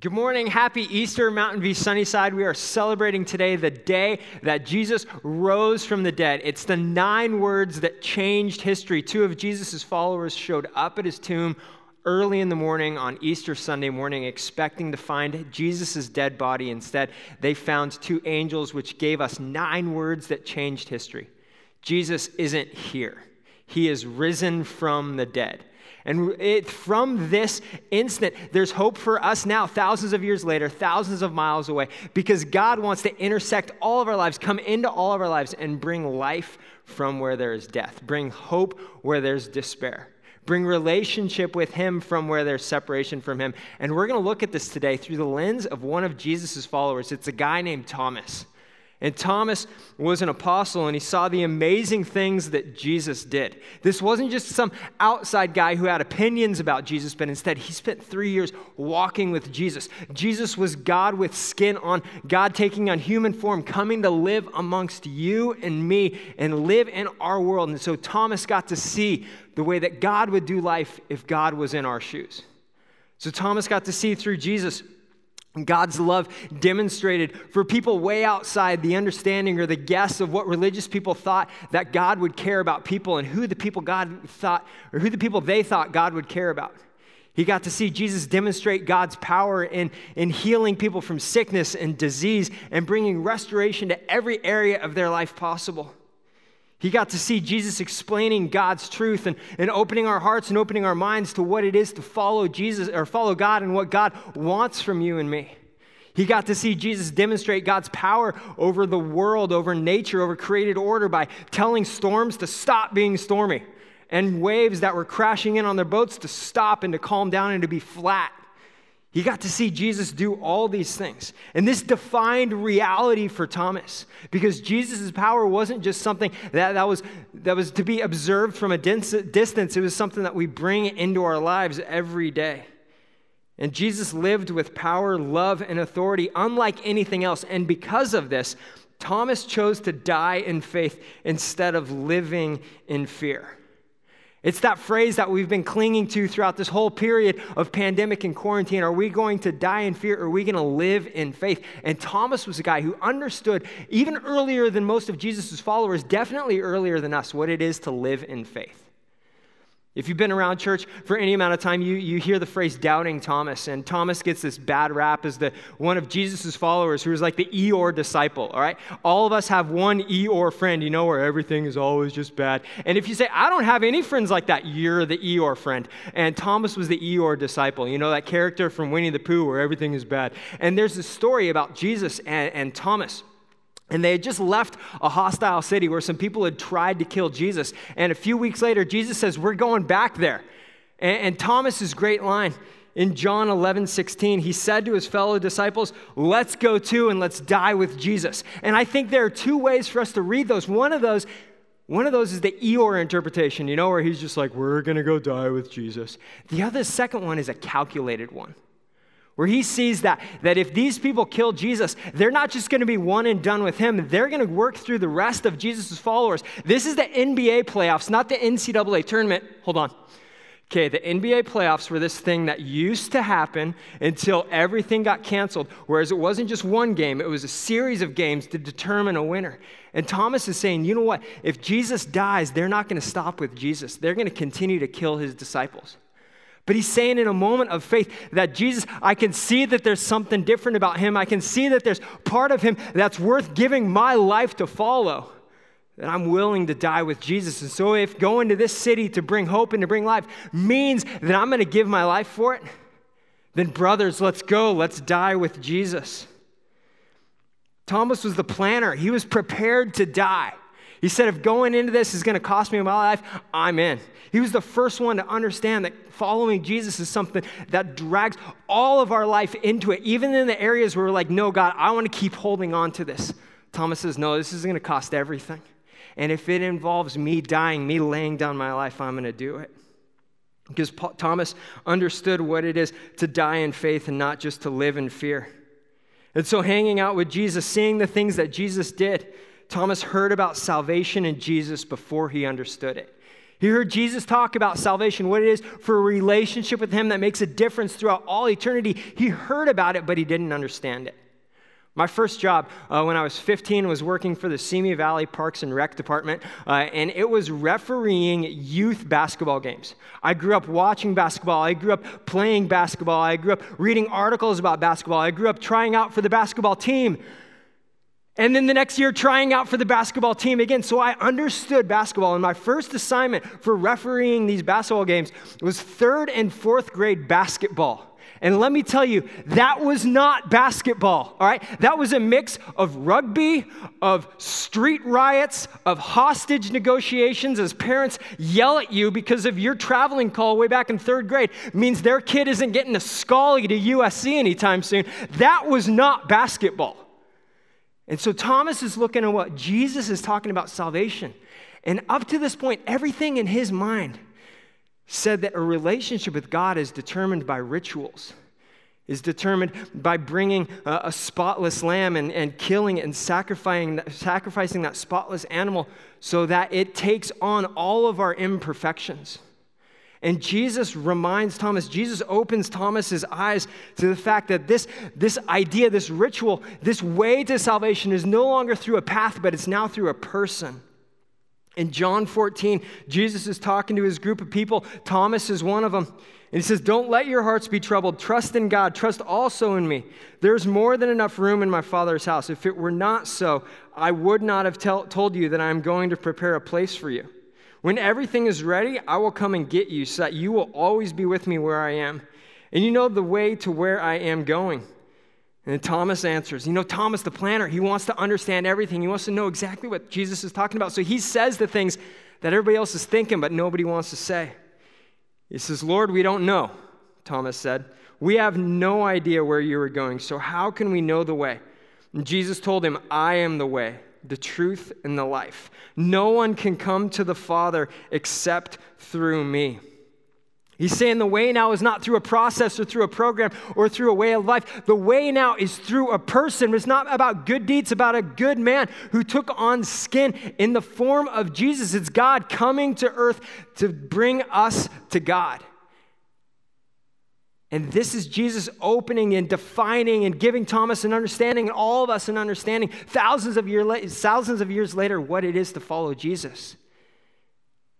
Good morning. Happy Easter, Mountain View Sunnyside. We are celebrating today the day that Jesus rose from the dead. It's the nine words that changed history. Two of Jesus' followers showed up at his tomb early in the morning on Easter Sunday morning, expecting to find Jesus' dead body. Instead, they found two angels, which gave us nine words that changed history. Jesus isn't here, he is risen from the dead. And it, from this instant, there's hope for us now, thousands of years later, thousands of miles away, because God wants to intersect all of our lives, come into all of our lives, and bring life from where there is death, bring hope where there's despair. Bring relationship with Him from where there's separation from Him. And we're going to look at this today through the lens of one of Jesus' followers. It's a guy named Thomas. And Thomas was an apostle and he saw the amazing things that Jesus did. This wasn't just some outside guy who had opinions about Jesus, but instead he spent three years walking with Jesus. Jesus was God with skin on, God taking on human form, coming to live amongst you and me and live in our world. And so Thomas got to see the way that God would do life if God was in our shoes. So Thomas got to see through Jesus God's love demonstrated for people way outside the understanding or the guess of what religious people thought that God would care about people and who the people God thought or who the people they thought God would care about. He got to see Jesus demonstrate God's power in, in healing people from sickness and disease and bringing restoration to every area of their life possible. He got to see Jesus explaining God's truth and, and opening our hearts and opening our minds to what it is to follow Jesus or follow God and what God wants from you and me. He got to see Jesus demonstrate God's power over the world, over nature, over created order by telling storms to stop being stormy and waves that were crashing in on their boats to stop and to calm down and to be flat. He got to see Jesus do all these things. And this defined reality for Thomas because Jesus' power wasn't just something that, that, was, that was to be observed from a distance, it was something that we bring into our lives every day. And Jesus lived with power, love, and authority unlike anything else. And because of this, Thomas chose to die in faith instead of living in fear. It's that phrase that we've been clinging to throughout this whole period of pandemic and quarantine. Are we going to die in fear or are we going to live in faith? And Thomas was a guy who understood, even earlier than most of Jesus' followers, definitely earlier than us, what it is to live in faith. If you've been around church for any amount of time, you, you hear the phrase doubting Thomas. And Thomas gets this bad rap as the one of Jesus' followers who is like the Eeyore disciple, all right? All of us have one Eeyore friend, you know, where everything is always just bad. And if you say, I don't have any friends like that, you're the Eeyore friend. And Thomas was the Eeyore disciple, you know, that character from Winnie the Pooh where everything is bad. And there's this story about Jesus and, and Thomas. And they had just left a hostile city where some people had tried to kill Jesus. And a few weeks later, Jesus says, We're going back there. And, and Thomas's great line in John 11, 16, he said to his fellow disciples, Let's go too and let's die with Jesus. And I think there are two ways for us to read those. One of those, one of those is the Eeyore interpretation, you know, where he's just like, We're going to go die with Jesus. The other second one is a calculated one where he sees that, that if these people kill Jesus, they're not just going to be one and done with him, they're going to work through the rest of Jesus' followers. This is the NBA playoffs, not the NCAA tournament. Hold on. Okay, the NBA playoffs were this thing that used to happen until everything got canceled, whereas it wasn't just one game, it was a series of games to determine a winner. And Thomas is saying, you know what? If Jesus dies, they're not going to stop with Jesus, they're going to continue to kill his disciples. But he's saying in a moment of faith that Jesus, I can see that there's something different about him. I can see that there's part of him that's worth giving my life to follow. That I'm willing to die with Jesus. And so, if going to this city to bring hope and to bring life means that I'm going to give my life for it, then, brothers, let's go. Let's die with Jesus. Thomas was the planner, he was prepared to die. He said, if going into this is going to cost me my life, I'm in. He was the first one to understand that following Jesus is something that drags all of our life into it, even in the areas where we're like, no, God, I want to keep holding on to this. Thomas says, no, this is going to cost everything. And if it involves me dying, me laying down my life, I'm going to do it. Because Paul, Thomas understood what it is to die in faith and not just to live in fear. And so, hanging out with Jesus, seeing the things that Jesus did, Thomas heard about salvation in Jesus before he understood it. He heard Jesus talk about salvation, what it is for a relationship with Him that makes a difference throughout all eternity. He heard about it, but he didn't understand it. My first job uh, when I was 15 was working for the Simi Valley Parks and Rec Department, uh, and it was refereeing youth basketball games. I grew up watching basketball. I grew up playing basketball. I grew up reading articles about basketball. I grew up trying out for the basketball team. And then the next year, trying out for the basketball team again. So I understood basketball. And my first assignment for refereeing these basketball games was third and fourth grade basketball. And let me tell you, that was not basketball, all right? That was a mix of rugby, of street riots, of hostage negotiations as parents yell at you because of your traveling call way back in third grade means their kid isn't getting a Scully to USC anytime soon. That was not basketball. And so Thomas is looking at what Jesus is talking about salvation. And up to this point, everything in his mind said that a relationship with God is determined by rituals, is determined by bringing a, a spotless lamb and, and killing it and sacrificing, sacrificing that spotless animal so that it takes on all of our imperfections. And Jesus reminds Thomas, Jesus opens Thomas's eyes to the fact that this, this idea, this ritual, this way to salvation is no longer through a path, but it's now through a person. In John 14, Jesus is talking to his group of people. Thomas is one of them. And he says, Don't let your hearts be troubled. Trust in God. Trust also in me. There's more than enough room in my Father's house. If it were not so, I would not have tell, told you that I am going to prepare a place for you. When everything is ready, I will come and get you so that you will always be with me where I am. And you know the way to where I am going. And Thomas answers, you know, Thomas, the planner, he wants to understand everything. He wants to know exactly what Jesus is talking about. So he says the things that everybody else is thinking, but nobody wants to say. He says, Lord, we don't know, Thomas said. We have no idea where you are going, so how can we know the way? And Jesus told him, I am the way, the truth, and the life. No one can come to the Father except through me. He's saying the way now is not through a process or through a program or through a way of life. The way now is through a person. It's not about good deeds, it's about a good man who took on skin in the form of Jesus. It's God coming to earth to bring us to God. And this is Jesus opening and defining and giving Thomas an understanding and all of us an understanding thousands of, year, thousands of years later what it is to follow Jesus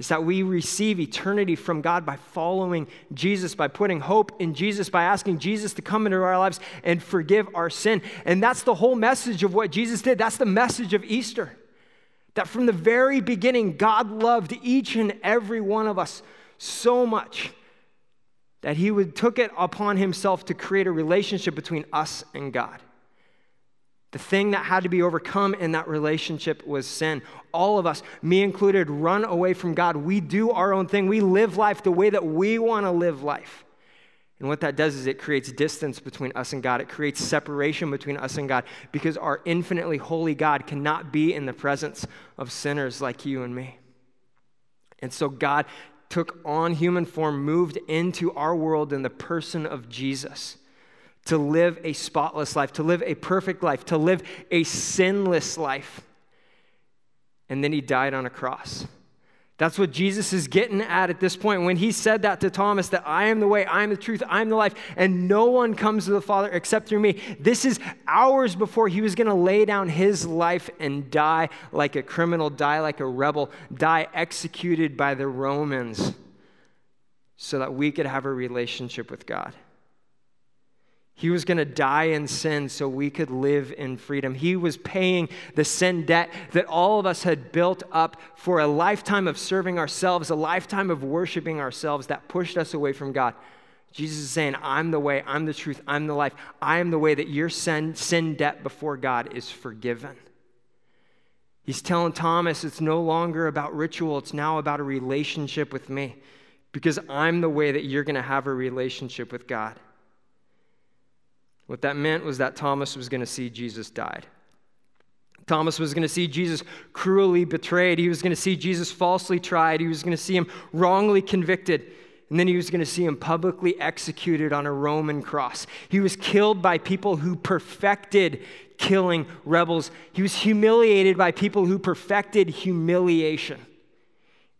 is that we receive eternity from God by following Jesus, by putting hope in Jesus, by asking Jesus to come into our lives and forgive our sin. And that's the whole message of what Jesus did. That's the message of Easter. That from the very beginning, God loved each and every one of us so much that he would took it upon himself to create a relationship between us and God. The thing that had to be overcome in that relationship was sin. All of us, me included, run away from God. We do our own thing. We live life the way that we want to live life. And what that does is it creates distance between us and God. It creates separation between us and God because our infinitely holy God cannot be in the presence of sinners like you and me. And so God took on human form, moved into our world in the person of Jesus to live a spotless life, to live a perfect life, to live a sinless life. And then he died on a cross. That's what Jesus is getting at at this point. When he said that to Thomas, that I am the way, I am the truth, I am the life, and no one comes to the Father except through me. This is hours before he was going to lay down his life and die like a criminal, die like a rebel, die executed by the Romans so that we could have a relationship with God. He was going to die in sin so we could live in freedom. He was paying the sin debt that all of us had built up for a lifetime of serving ourselves, a lifetime of worshiping ourselves that pushed us away from God. Jesus is saying, I'm the way, I'm the truth, I'm the life. I am the way that your sin, sin debt before God is forgiven. He's telling Thomas it's no longer about ritual, it's now about a relationship with me because I'm the way that you're going to have a relationship with God. What that meant was that Thomas was going to see Jesus died. Thomas was going to see Jesus cruelly betrayed. He was going to see Jesus falsely tried. He was going to see him wrongly convicted. And then he was going to see him publicly executed on a Roman cross. He was killed by people who perfected killing rebels. He was humiliated by people who perfected humiliation.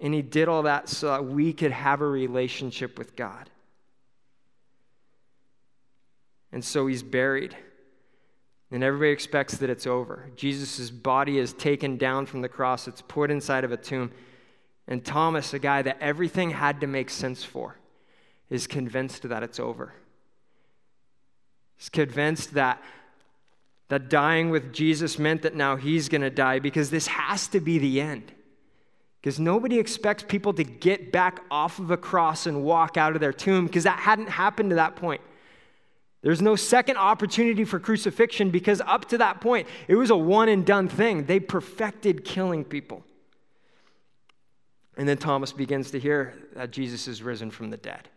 And he did all that so that we could have a relationship with God. And so he's buried. And everybody expects that it's over. Jesus' body is taken down from the cross, it's put inside of a tomb. And Thomas, a guy that everything had to make sense for, is convinced that it's over. He's convinced that, that dying with Jesus meant that now he's going to die because this has to be the end. Because nobody expects people to get back off of a cross and walk out of their tomb because that hadn't happened to that point. There's no second opportunity for crucifixion because up to that point, it was a one and done thing. They perfected killing people. And then Thomas begins to hear that Jesus is risen from the dead.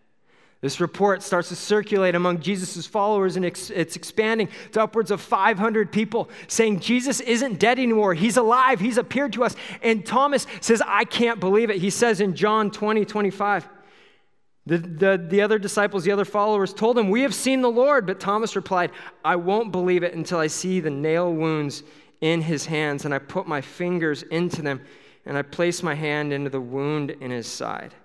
This report starts to circulate among Jesus' followers, and it's, expanding to upwards of 500 people saying, Jesus isn't dead anymore. He's alive. He's appeared to us. And Thomas says, I can't believe it. He says in John 20, 25, the, the, the other disciples, the other followers told him, We have seen the Lord. But Thomas replied, I won't believe it until I see the nail wounds in his hands, and I put my fingers into them, and I place my hand into the wound in his side.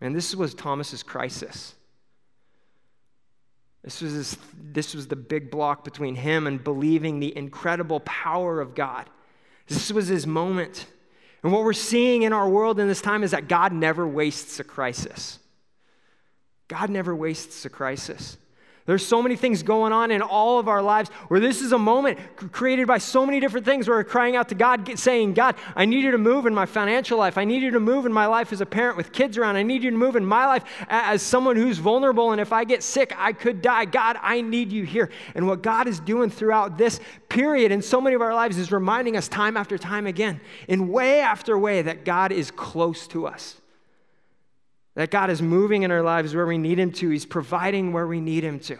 And this was Thomas's crisis. This was, his, this was the big block between him and believing the incredible power of God. This was his moment. And what we're seeing in our world in this time is that God never wastes a crisis. God never wastes a crisis. There's so many things going on in all of our lives where this is a moment created by so many different things where we're crying out to God, saying, God, I need you to move in my financial life. I need you to move in my life as a parent with kids around. I need you to move in my life as someone who's vulnerable. And if I get sick, I could die. God, I need you here. And what God is doing throughout this period in so many of our lives is reminding us time after time again, in way after way, that God is close to us. That God is moving in our lives where we need Him to, He's providing where we need Him to.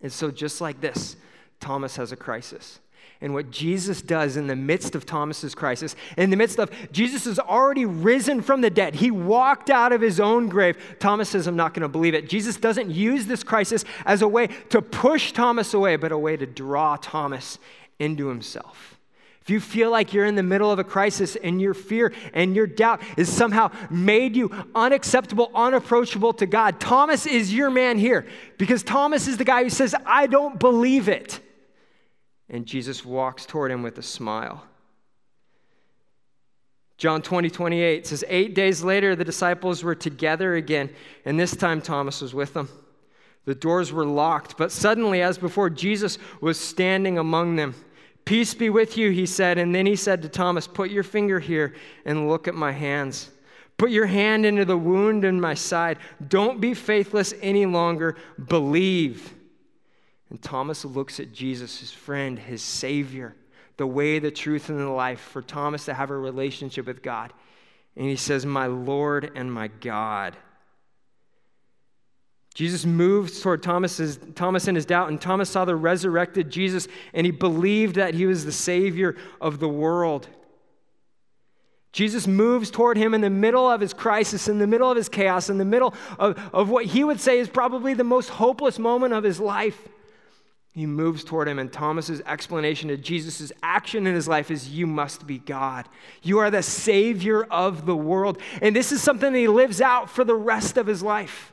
And so, just like this, Thomas has a crisis. And what Jesus does in the midst of Thomas's crisis, in the midst of Jesus has already risen from the dead, he walked out of his own grave. Thomas says, I'm not going to believe it. Jesus doesn't use this crisis as a way to push Thomas away, but a way to draw Thomas into himself. If you feel like you're in the middle of a crisis and your fear and your doubt is somehow made you unacceptable, unapproachable to God, Thomas is your man here because Thomas is the guy who says, I don't believe it. And Jesus walks toward him with a smile. John 20, 28 says, Eight days later, the disciples were together again, and this time Thomas was with them. The doors were locked, but suddenly, as before, Jesus was standing among them. Peace be with you, he said. And then he said to Thomas, Put your finger here and look at my hands. Put your hand into the wound in my side. Don't be faithless any longer. Believe. And Thomas looks at Jesus, his friend, his Savior, the way, the truth, and the life, for Thomas to have a relationship with God. And he says, My Lord and my God. Jesus moved toward Thomas's, Thomas in his doubt, and Thomas saw the resurrected Jesus, and he believed that he was the Savior of the world. Jesus moves toward him in the middle of his crisis, in the middle of his chaos, in the middle of, of what he would say is probably the most hopeless moment of his life. He moves toward him, and Thomas's explanation to Jesus' action in his life is You must be God. You are the Savior of the world. And this is something that he lives out for the rest of his life.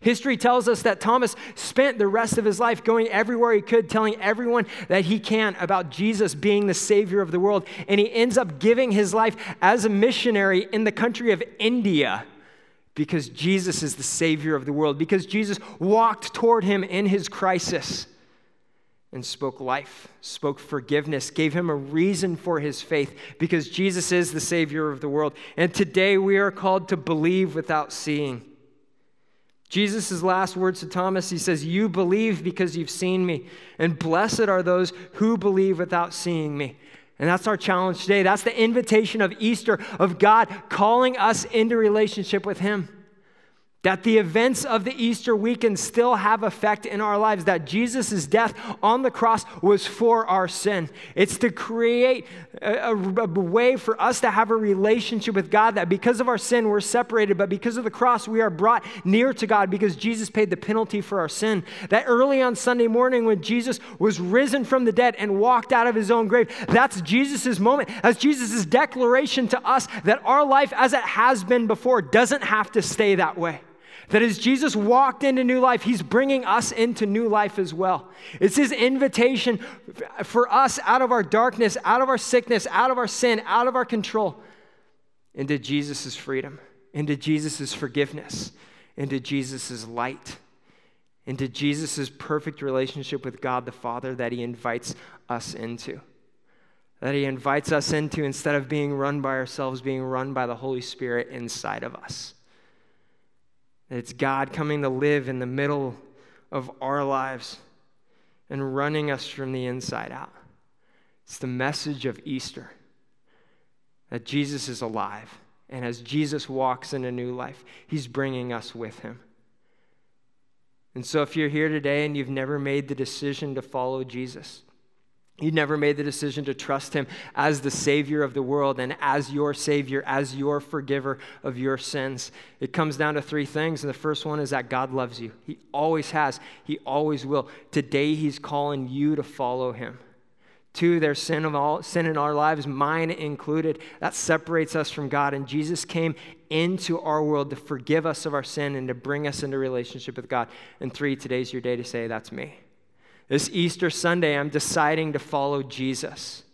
History tells us that Thomas spent the rest of his life going everywhere he could, telling everyone that he can about Jesus being the Savior of the world. And he ends up giving his life as a missionary in the country of India because Jesus is the Savior of the world, because Jesus walked toward him in his crisis and spoke life, spoke forgiveness, gave him a reason for his faith because Jesus is the Savior of the world. And today we are called to believe without seeing. Jesus' last words to Thomas, he says, You believe because you've seen me, and blessed are those who believe without seeing me. And that's our challenge today. That's the invitation of Easter, of God calling us into relationship with Him. That the events of the Easter weekend still have effect in our lives, that Jesus' death on the cross was for our sin. It's to create a, a, a, way for us to have a relationship with God, that because of our sin, we're separated, but because of the cross, we are brought near to God because Jesus paid the penalty for our sin. That early on Sunday morning, when Jesus was risen from the dead and walked out of his own grave, that's Jesus' moment, as Jesus' declaration to us that our life, as it has been before, doesn't have to stay that way. That as Jesus walked into new life, he's bringing us into new life as well. It's his invitation for us out of our darkness, out of our sickness, out of our sin, out of our control, into Jesus' freedom, into Jesus' forgiveness, into Jesus' light, into Jesus' perfect relationship with God the Father that he invites us into. That he invites us into instead of being run by ourselves, being run by the Holy Spirit inside of us. It's God coming to live in the middle of our lives and running us from the inside out. It's the message of Easter that Jesus is alive. And as Jesus walks in a new life, he's bringing us with him. And so, if you're here today and you've never made the decision to follow Jesus, you never made the decision to trust him as the Savior of the world and as your Savior, as your forgiver of your sins. It comes down to three things. And the first one is that God loves you. He always has, He always will. Today, He's calling you to follow Him. Two, there's sin, of all, sin in our lives, mine included. That separates us from God. And Jesus came into our world to forgive us of our sin and to bring us into relationship with God. And three, today's your day to say, That's me. This Easter Sunday, I'm deciding to follow Jesus.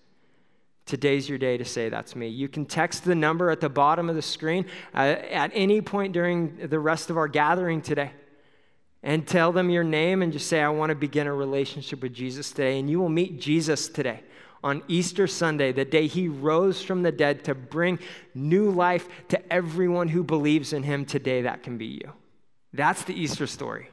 Today's your day to say that's me. You can text the number at the bottom of the screen uh, at any point during the rest of our gathering today and tell them your name and just say, I want to begin a relationship with Jesus today. And you will meet Jesus today on Easter Sunday, the day he rose from the dead to bring new life to everyone who believes in him today. That can be you. That's the Easter story.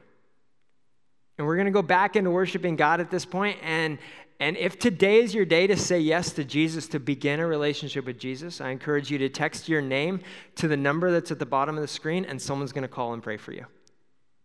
And we're going to go back into worshiping God at this point. And, and if today is your day to say yes to Jesus, to begin a relationship with Jesus, I encourage you to text your name to the number that's at the bottom of the screen, and someone's going to call and pray for you.